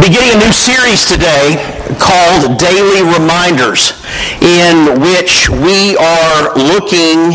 beginning a new series today called Daily Reminders, in which we are looking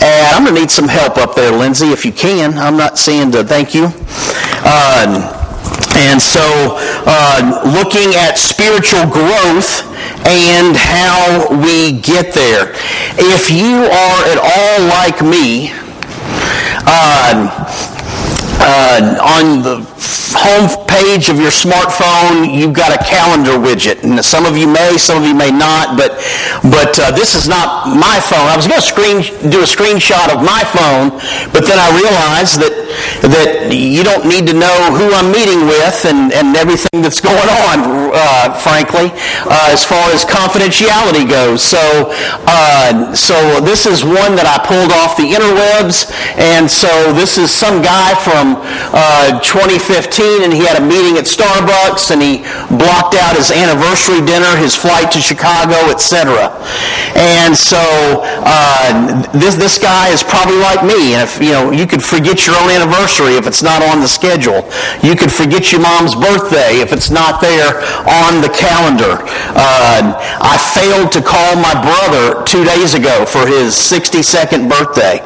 at. I'm going to need some help up there, Lindsay, if you can. I'm not saying to thank you. Uh, and so, uh, looking at spiritual growth and how we get there. If you are at all like me, uh, uh, on the home page of your smartphone, you've got a calendar widget. And some of you may, some of you may not, but, but uh, this is not my phone. I was going to screen, do a screenshot of my phone, but then I realized that, that you don't need to know who I'm meeting with and, and everything that's going on, uh, frankly, uh, as far as confidentiality goes. So, uh, so this is one that I pulled off the interwebs, and so this is some guy from uh, 2015, and he had a meeting at Starbucks, and he blocked out his anniversary dinner, his flight to Chicago, etc. And so uh, this this guy is probably like me. And if you know, you could forget your own anniversary if it's not on the schedule. You could forget your mom's birthday if it's not there on the calendar. Uh, I failed to call my brother two days ago for his 62nd birthday,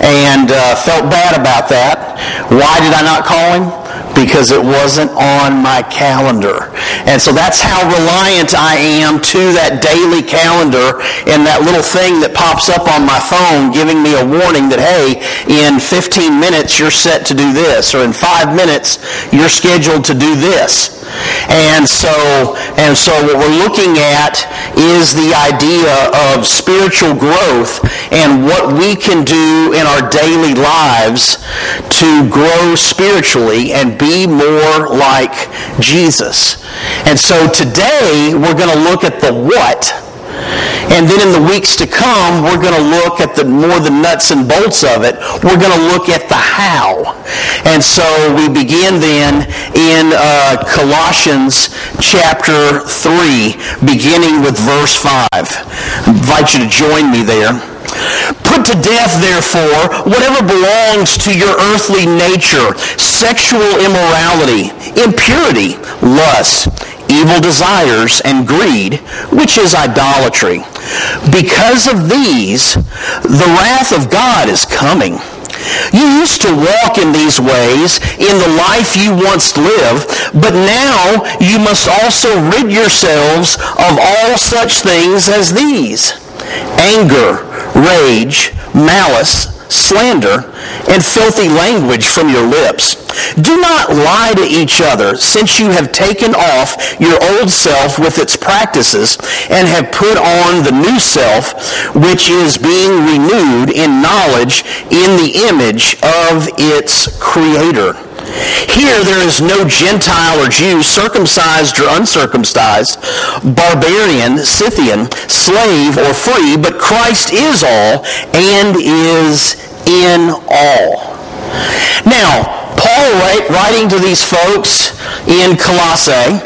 and uh, felt bad about that. Why did I not call him? Because it wasn't on my calendar. And so that's how reliant I am to that daily calendar and that little thing that pops up on my phone giving me a warning that, hey, in 15 minutes you're set to do this, or in five minutes you're scheduled to do this. And so, and so what we're looking at is the idea of spiritual growth and what we can do in our daily lives to grow spiritually and be more like Jesus. And so today we're going to look at the what and then in the weeks to come, we're going to look at the more the nuts and bolts of it. We're going to look at the how. And so we begin then in uh, Colossians chapter 3, beginning with verse 5. I invite you to join me there. Put to death, therefore, whatever belongs to your earthly nature, sexual immorality, impurity, lust, evil desires, and greed, which is idolatry. Because of these, the wrath of God is coming. You used to walk in these ways in the life you once lived, but now you must also rid yourselves of all such things as these anger, rage, malice, slander, and filthy language from your lips. Do not lie to each other, since you have taken off your old self with its practices and have put on the new self, which is being renewed in knowledge in the image of its creator. Here there is no Gentile or Jew, circumcised or uncircumcised, barbarian, Scythian, slave or free, but Christ is all and is in all. Now, Paul writing to these folks in Colossae,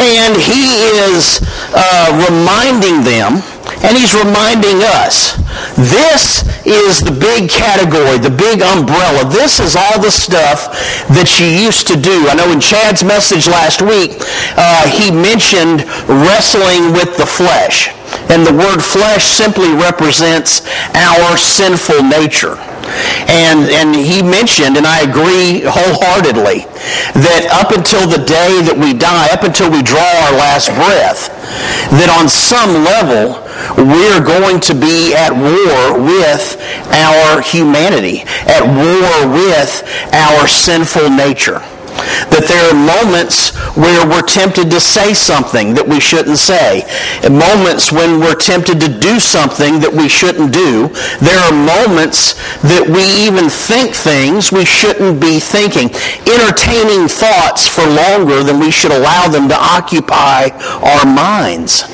and he is uh, reminding them and he's reminding us, this is the big category, the big umbrella. This is all the stuff that you used to do. I know in Chad's message last week, uh, he mentioned wrestling with the flesh. And the word flesh simply represents our sinful nature. And, and he mentioned, and I agree wholeheartedly, that up until the day that we die, up until we draw our last breath, that on some level we're going to be at war with our humanity, at war with our sinful nature. That there are moments where we're tempted to say something that we shouldn't say. And moments when we're tempted to do something that we shouldn't do. There are moments that we even think things we shouldn't be thinking. Entertaining thoughts for longer than we should allow them to occupy our minds.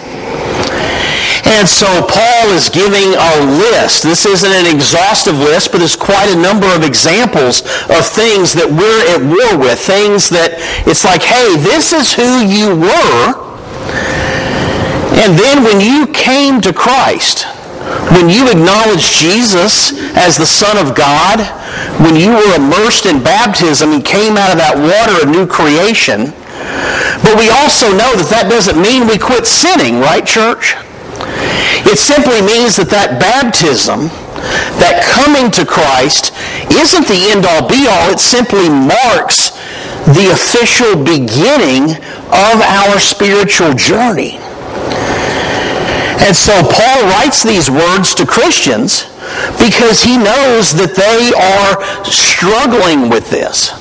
And so Paul is giving a list. This isn't an exhaustive list, but there's quite a number of examples of things that we're at war with. Things that it's like, hey, this is who you were. And then when you came to Christ, when you acknowledged Jesus as the Son of God, when you were immersed in baptism and came out of that water a new creation, But we also know that that doesn't mean we quit sinning, right, church? It simply means that that baptism, that coming to Christ, isn't the end-all be-all. It simply marks the official beginning of our spiritual journey. And so Paul writes these words to Christians because he knows that they are struggling with this.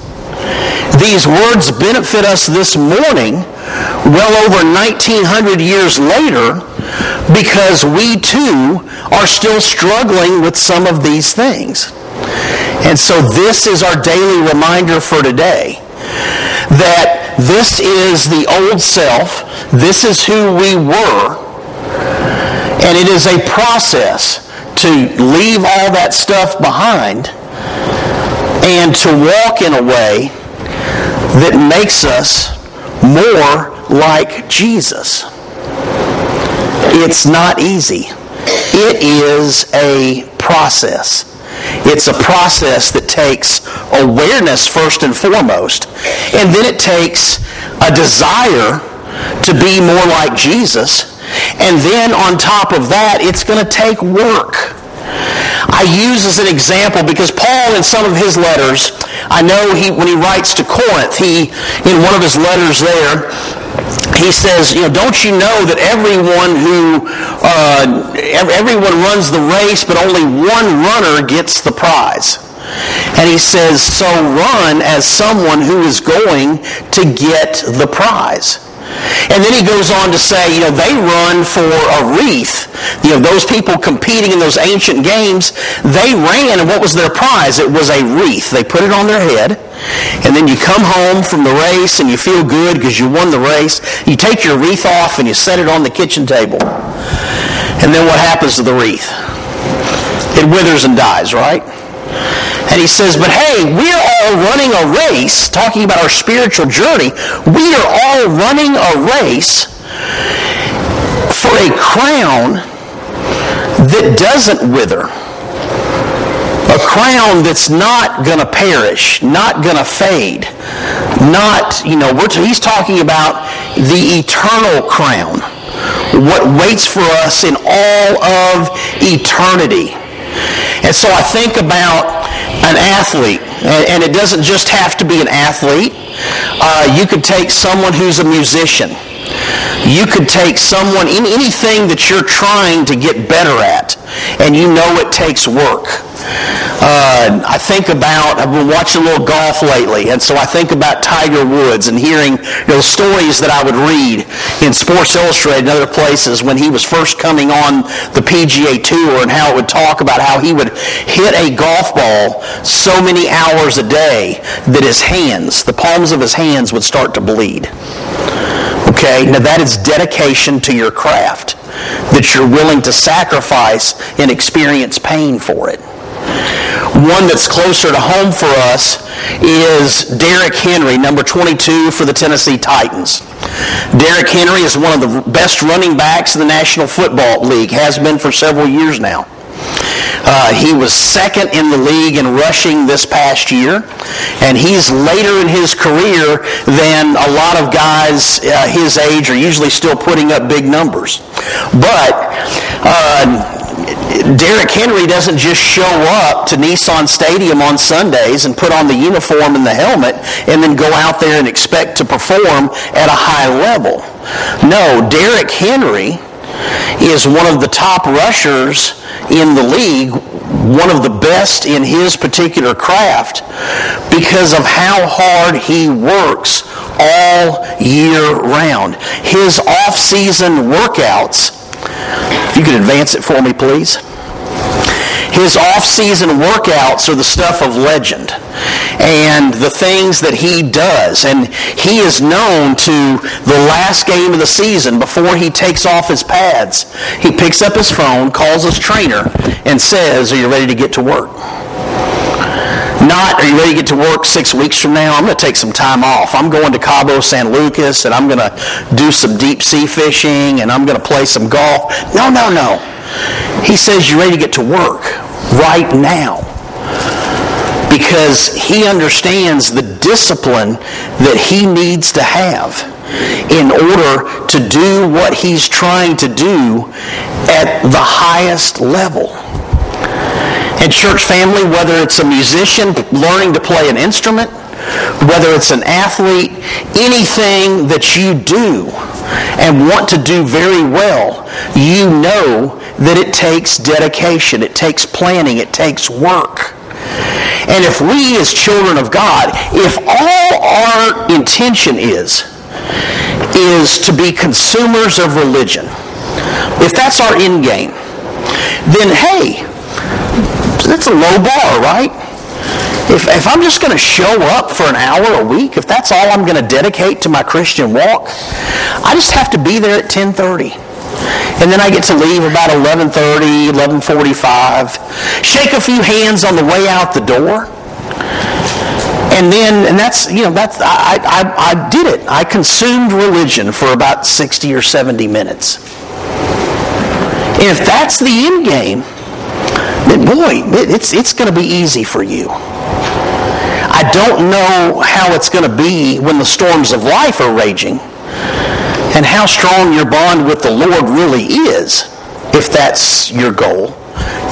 These words benefit us this morning, well over 1900 years later, because we too are still struggling with some of these things. And so this is our daily reminder for today that this is the old self, this is who we were, and it is a process to leave all that stuff behind and to walk in a way that makes us more like Jesus. It's not easy. It is a process. It's a process that takes awareness first and foremost, and then it takes a desire to be more like Jesus and then on top of that, it's going to take work. I use as an example because Paul in some of his letters, I know he when he writes to Corinth, he in one of his letters there, he says, you know, don't you know that everyone who uh, everyone runs the race, but only one runner gets the prize. And he says, so run as someone who is going to get the prize. And then he goes on to say, you know, they run for a wreath. You know, those people competing in those ancient games, they ran, and what was their prize? It was a wreath. They put it on their head, and then you come home from the race and you feel good because you won the race. You take your wreath off and you set it on the kitchen table. And then what happens to the wreath? It withers and dies, right? And he says, but hey, we're all running a race, talking about our spiritual journey. We are all running a race for a crown that doesn't wither. A crown that's not going to perish, not going to fade. Not, you know, he's talking about the eternal crown. What waits for us in all of eternity. And so I think about an athlete, and, it doesn't just have to be an athlete. Uh, you could take someone who's a musician. You could take someone, in anything that you're trying to get better at, and you know it takes work. Uh, I think about, I've been watching a little golf lately, and so I think about Tiger Woods and hearing you know, stories that I would read in Sports Illustrated and other places when he was first coming on the PGA Tour and how it would talk about how he would hit a golf ball so many hours a day that his hands, the palms of his hands would start to bleed. Okay, now that is dedication to your craft, that you're willing to sacrifice and experience pain for it. One that's closer to home for us is Derrick Henry, number 22 for the Tennessee Titans. Derrick Henry is one of the best running backs in the National Football League, has been for several years now. Uh, he was second in the league in rushing this past year, and he's later in his career than a lot of guys uh, his age are usually still putting up big numbers. But uh, Derrick Henry doesn't just show up to Nissan Stadium on Sundays and put on the uniform and the helmet and then go out there and expect to perform at a high level. No, Derrick Henry is one of the top rushers in the league, one of the best in his particular craft because of how hard he works all year round. His off-season workouts, if you could advance it for me, please. His off-season workouts are the stuff of legend and the things that he does. And he is known to the last game of the season before he takes off his pads. He picks up his phone, calls his trainer, and says, are you ready to get to work? Not, are you ready to get to work six weeks from now? I'm going to take some time off. I'm going to Cabo San Lucas and I'm going to do some deep sea fishing and I'm going to play some golf. No, no, no. He says, you're ready to get to work right now because he understands the discipline that he needs to have. in order to do what he's trying to do at the highest level. And church family, whether it's a musician learning to play an instrument, whether it's an athlete, anything that you do and want to do very well, you know that it takes dedication, it takes planning, it takes work. And if we as children of God, if all our intention is, is to be consumers of religion, if that's our end game, then hey, that's a low bar, right? If, if I'm just going to show up for an hour a week, if that's all I'm going to dedicate to my Christian walk, I just have to be there at 1030. And then I get to leave about 11.30, 11.45, shake a few hands on the way out the door. And then, and that's, you know, that's, I, I, I did it. I consumed religion for about 60 or 70 minutes. And If that's the end game, then boy, it's, it's going to be easy for you. I don't know how it's going to be when the storms of life are raging and how strong your bond with the Lord really is, if that's your goal,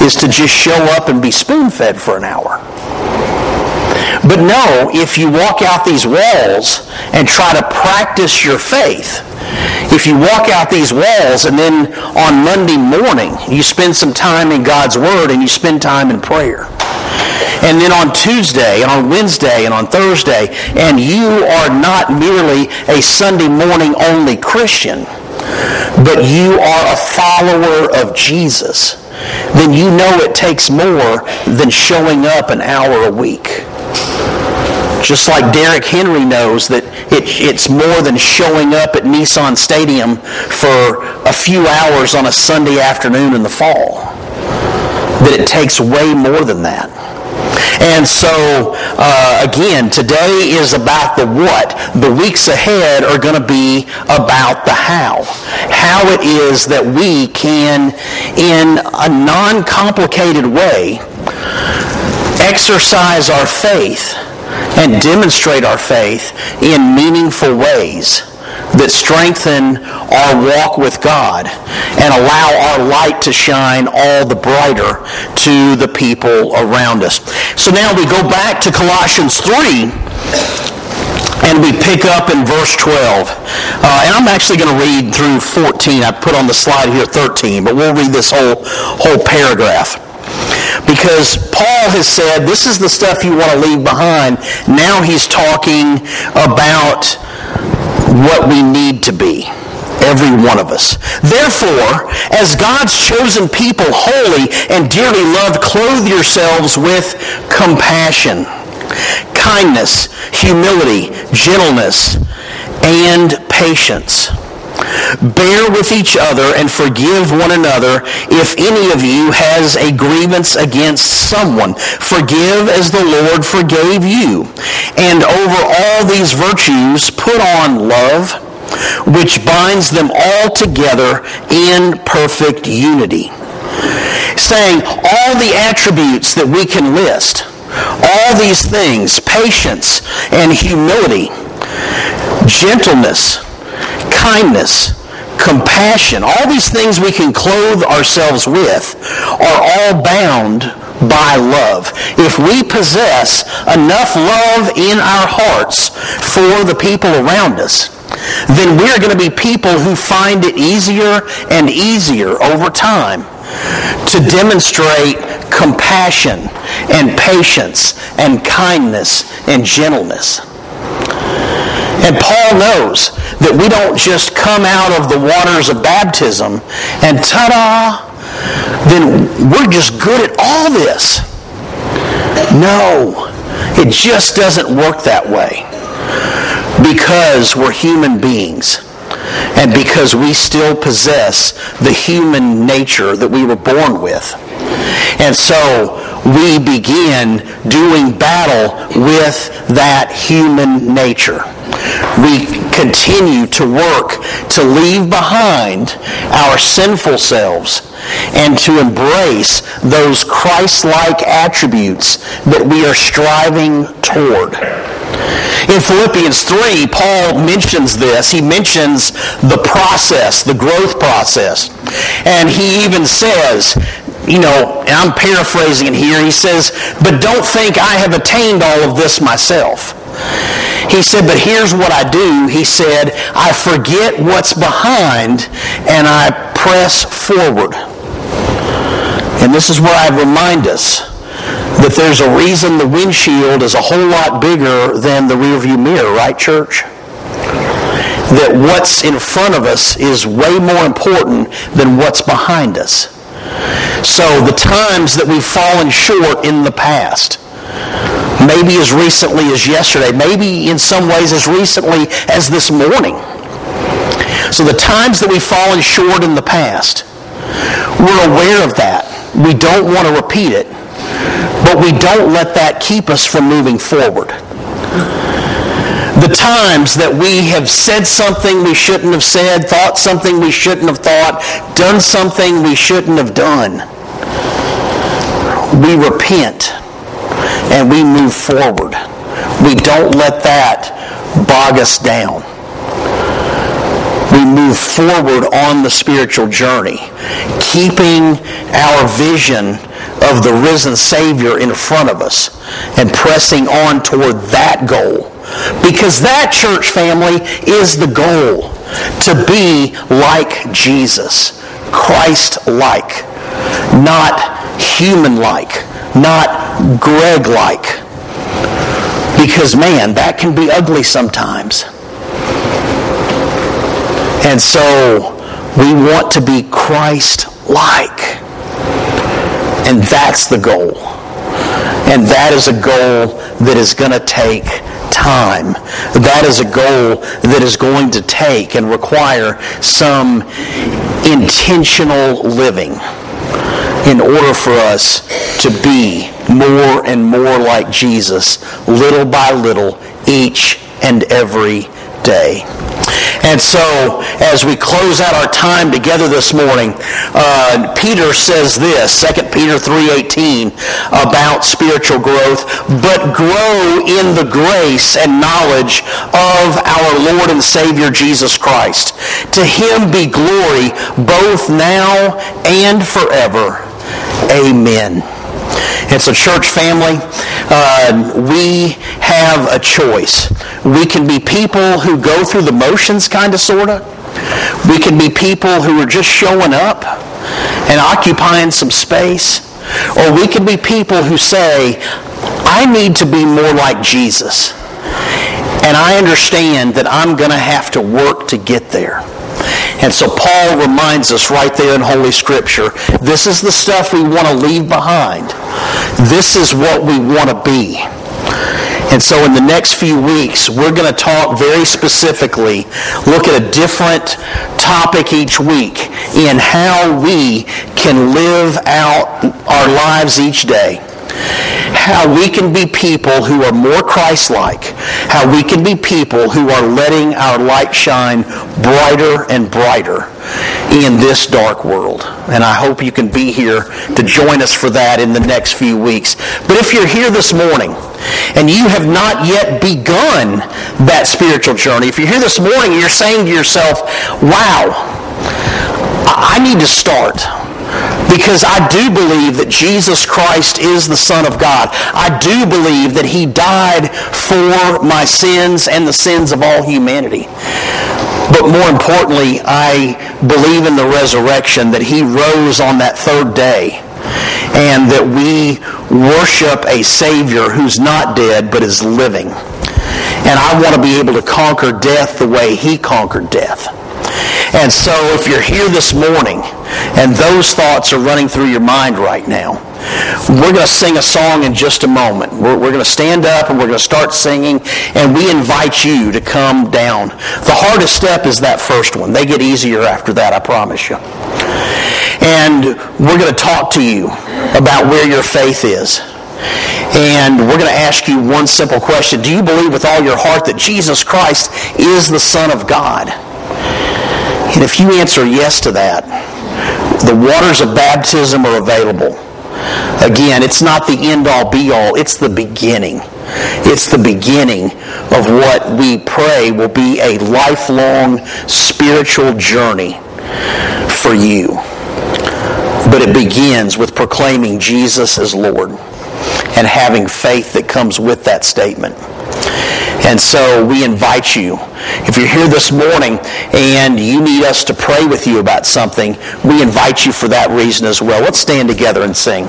is to just show up and be spoon fed for an hour. But no, if you walk out these walls and try to practice your faith, if you walk out these walls and then on Monday morning you spend some time in God's Word and you spend time in prayer, and then on Tuesday and on Wednesday and on Thursday, and you are not merely a Sunday morning only Christian, but you are a follower of Jesus, then you know it takes more than showing up an hour a week. Just like Derrick Henry knows that it, it's more than showing up at Nissan Stadium for a few hours on a Sunday afternoon in the fall. That it takes way more than that. And so, uh, again, today is about the what. The weeks ahead are going to be about the how. How it is that we can, in a non-complicated way, exercise our faith and demonstrate our faith in meaningful ways that strengthen our walk with God and allow our light to shine all the brighter to the people around us. So now we go back to Colossians 3 and we pick up in verse 12. Uh, and I'm actually going to read through 14. I put on the slide here 13, but we'll read this whole, whole paragraph. Because Paul has said, this is the stuff you want to leave behind. Now he's talking about what we need to be. Every one of us. Therefore, as God's chosen people, holy and dearly loved, clothe yourselves with compassion, kindness, humility, gentleness, and patience Bear with each other and forgive one another if any of you has a grievance against someone. Forgive as the Lord forgave you. And over all these virtues, put on love, which binds them all together in perfect unity. Saying all the attributes that we can list, all these things, patience and humility, gentleness, kindness, compassion, all these things we can clothe ourselves with are all bound by love. If we possess enough love in our hearts for the people around us, then we're going to be people who find it easier and easier over time to demonstrate compassion and patience and kindness and gentleness. And Paul knows that we don't just come out of the waters of baptism and ta-da, then we're just good at all this. No, it just doesn't work that way because we're human beings and because we still possess the human nature that we were born with. And so we begin doing battle with that human nature we continue to work to leave behind our sinful selves and to embrace those Christ-like attributes that we are striving toward. In Philippians 3, Paul mentions this. He mentions the process, the growth process. And he even says, you know, and I'm paraphrasing it here, he says, but don't think I have attained all of this myself. He said, but here's what I do. He said, I forget what's behind and I press forward. And this is where I remind us that there's a reason the windshield is a whole lot bigger than the rearview mirror, right, church? That what's in front of us is way more important than what's behind us. So the times that we've fallen short in the past, maybe as recently as yesterday, maybe in some ways as recently as this morning. So the times that we've fallen short in the past, we're aware of that. We don't want to repeat it, but we don't let that keep us from moving forward. The times that we have said something we shouldn't have said, thought something we shouldn't have thought, done something we shouldn't have done, we repent and we move forward. We don't let that bog us down. We move forward on the spiritual journey, keeping our vision of the risen Savior in front of us and pressing on toward that goal. Because that church family is the goal to be like Jesus, Christ-like, not human-like, not Greg-like. Because man, that can be ugly sometimes. And so we want to be Christ-like. And that's the goal. And that is a goal that is going to take time. That is a goal that is going to take and require some intentional living in order for us to be more and more like Jesus, little by little, each and every day. And so, as we close out our time together this morning, uh, Peter says this, 2 Peter 3.18, about spiritual growth, but grow in the grace and knowledge of our Lord and Savior Jesus Christ. To him be glory both now and forever. Amen. It's a church family. Uh, we have a choice. We can be people who go through the motions, kind of, sort of. We can be people who are just showing up and occupying some space. Or we can be people who say, I need to be more like Jesus. And I understand that I'm going to have to work to get there. And so Paul reminds us right there in Holy Scripture, this is the stuff we want to leave behind. This is what we want to be. And so in the next few weeks, we're going to talk very specifically, look at a different topic each week in how we can live out our lives each day how we can be people who are more Christ-like, how we can be people who are letting our light shine brighter and brighter in this dark world. And I hope you can be here to join us for that in the next few weeks. But if you're here this morning and you have not yet begun that spiritual journey, if you're here this morning and you're saying to yourself, wow, I need to start. Because I do believe that Jesus Christ is the Son of God. I do believe that he died for my sins and the sins of all humanity. But more importantly, I believe in the resurrection, that he rose on that third day, and that we worship a Savior who's not dead but is living. And I want to be able to conquer death the way he conquered death. And so if you're here this morning and those thoughts are running through your mind right now, we're going to sing a song in just a moment. We're, we're going to stand up and we're going to start singing, and we invite you to come down. The hardest step is that first one. They get easier after that, I promise you. And we're going to talk to you about where your faith is. And we're going to ask you one simple question. Do you believe with all your heart that Jesus Christ is the Son of God? And if you answer yes to that, the waters of baptism are available. Again, it's not the end all be all, it's the beginning. It's the beginning of what we pray will be a lifelong spiritual journey for you. But it begins with proclaiming Jesus as Lord and having faith that comes with that statement. And so we invite you, if you're here this morning and you need us to pray with you about something, we invite you for that reason as well. Let's stand together and sing.